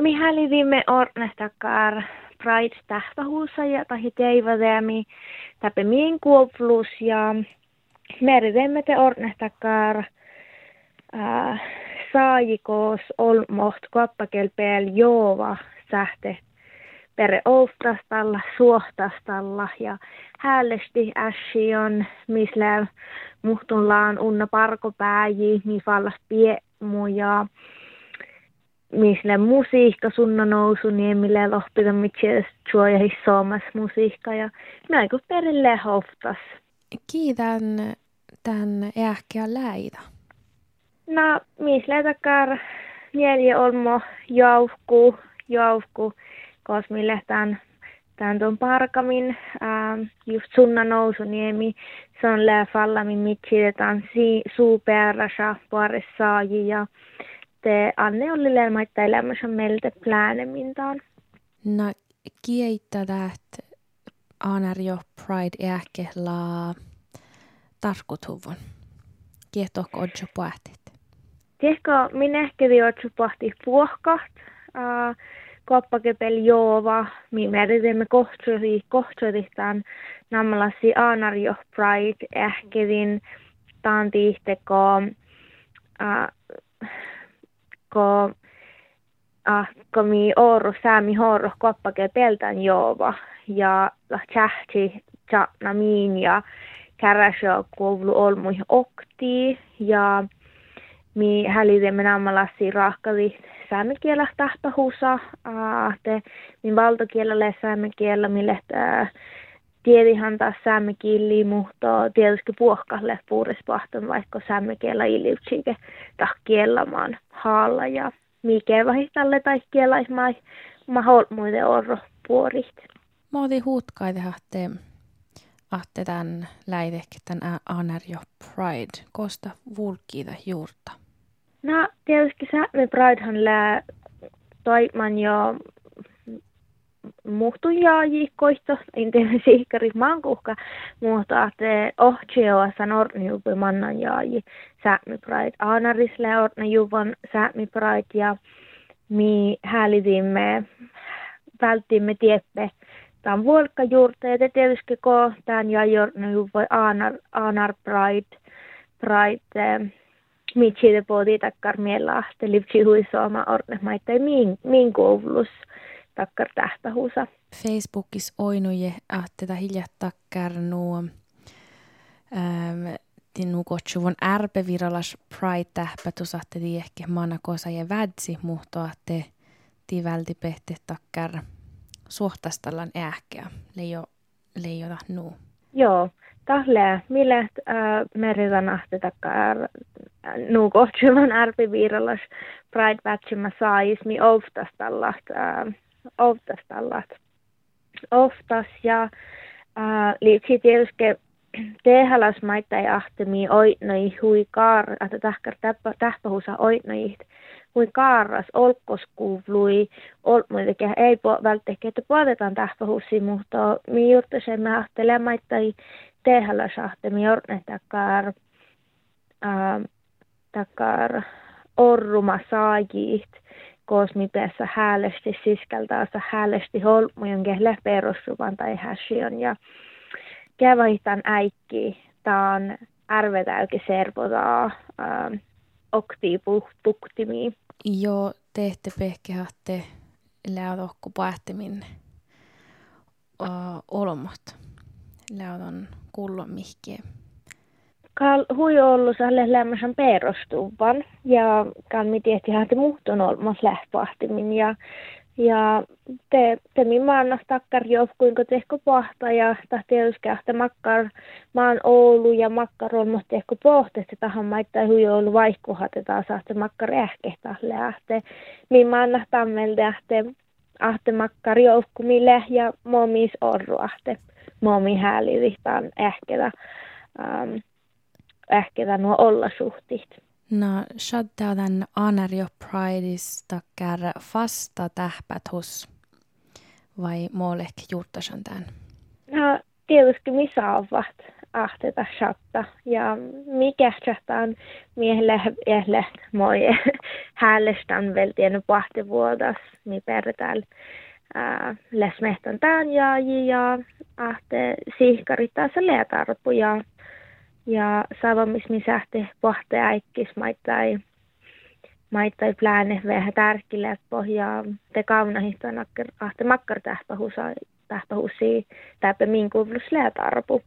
Mikäli viime ornestakar Pride tähtähuusa ja tahi teivademi täpä miin kuoplus ja meridemme te ornestakar saajikos olmoht koppakelpeel joova sähte pere oftastalla, suohtastalla ja häälesti ässi on, misle muhtunlaan unna parkopääji, mi fallas piemu ja misle musiikka sunna nousu, niin mille lohpita mitse suoja hissoomas musiikka ja näin perille hoftas. Kiitän tämän ähkeä läitä. No, misle takar neljä olmo jauhku, jauhku, kosmille tämän tämän tuon parkamin, ää, just sunna nousuniemi, se on lääfalla, mitsitetään si, suuperrasa parissaaji ja te anne oli lelmaita elämässä meiltä pläänemintaan. No, kieittää täht Anarjo Pride ähke la tarkutuvun. Kiehtohko odjo puhtit? Tiedätkö, minä ehkä odjo puhti puohkaht. Uh, koppakepel joova, mi meritimme kohtori, kohtoritaan nammalasi Anarjo Pride ähkedin tantiihte ko, uh, ko, uh, ko mi oru säämi horro koppakepeltän joova ja tjähti tjatna miin ja käräsö kuulu olmui okti. Ja mi hälidemme nammalasi rahkali saamekielä tahtahuusa, te min valtakielellä saamekielä, mille tiedihan taas saamekieli, mutta tietysti puohkalle puurispahton vaikka saamekielä iliutsike tahkielamaan haalla ja mikä vahitalle tai kielaismai mahol muiden orro puorit. Mä otin huutkaita ahte, ahte tämän läidehkä tämän Anerjo Pride, kosta vulkiita juurta. No tietysti Sápmi Pridehan lää toiman jo muhtujaaji koista, en tiedä siikari mankuhka, mutta te ohjeoassa norniupi mannan jaaji. Sápmi Pride. Aanarisle orna juvan Sápmi Pride ja mi häälitimme, välttimme tieppe. Tämän vuolkkajuurta ja tietysti ko tämän ja jorna juvan Aanar, Aanar Pride, Pride michide podi takkar te livchi huisoama orne maitte min min takkar tähtähuusa. Facebookis oinuje ahte hiljat takkar nuo ähm, tinnu kotsuvon ärpe viralas pride tähpätus ahte ehkä manakosa ja vädsi ti välti pehte takkar suhtastallan ähkeä leijo leijota nuu. Joo, tahle mille äh, meritan ahte takkar nu kohtsuman arpiviirallas Pride Batchima saismi oftastallat, äh, oftastallat. Oftas ja äh, liitsi tietysti tehalas maita ja ahtemi oitnoi hui kaar, että tähkär tähpähuusa oitnoi hui kaaras olkkoskuvlui, olmuitekin ei po, välttämättä, että puoletaan tähpähuusi, mutta mi juurta se me ahtele maita tehalas ahtemi ornetakar, äh, takar orruma saajit, kosmipeessä häälesti siskeltäessä häälesti holmujen kehle perussuvan tai häsion ja kävaihtan äikki taan ärvetäyki servotaa ähm, okti puktimi. Jo tehte pehkehätte läotohku pähtimin uh, olmat. Läoton kullon mihkiä Kal hui ollut sälle lämmösen perustuvan ja kan mi tietti häntä muhtun olmas lähpahtimin ja ja te, te mi maannas takkar kuinka tehkö pahta ja tahti että makkar maan Oulu ja makkar on mutta tehkö pohtesta tahan maittaa hui ollut vaihkuhat että saatte makkar ähkehtä lähte. Mi maannas tammelta ahte, ahte makkar mille ja momis orru ahte momi häälivihtaan ähketä. Um, ehkä nuo olla suhtit. No, shaddadan Anario Prideista kär fasta tähpät vai moolek juurtasan tämän? No, tietysti missä ovat. ahteta shatta. Ja mikä on miehelle ehle moi häälestän vielä tiennyt vuodas, mi pertääl lesmehton tämän ja, ja ahte siihkarit taas leetarpu ja, ja savamis mi sähti pohte äikkis maittai maittai plääne vähän tärkille pohjaa te kaunahihtoon ahte makkar tähpähusa tähpähusi täpä min kuulus leetarpu.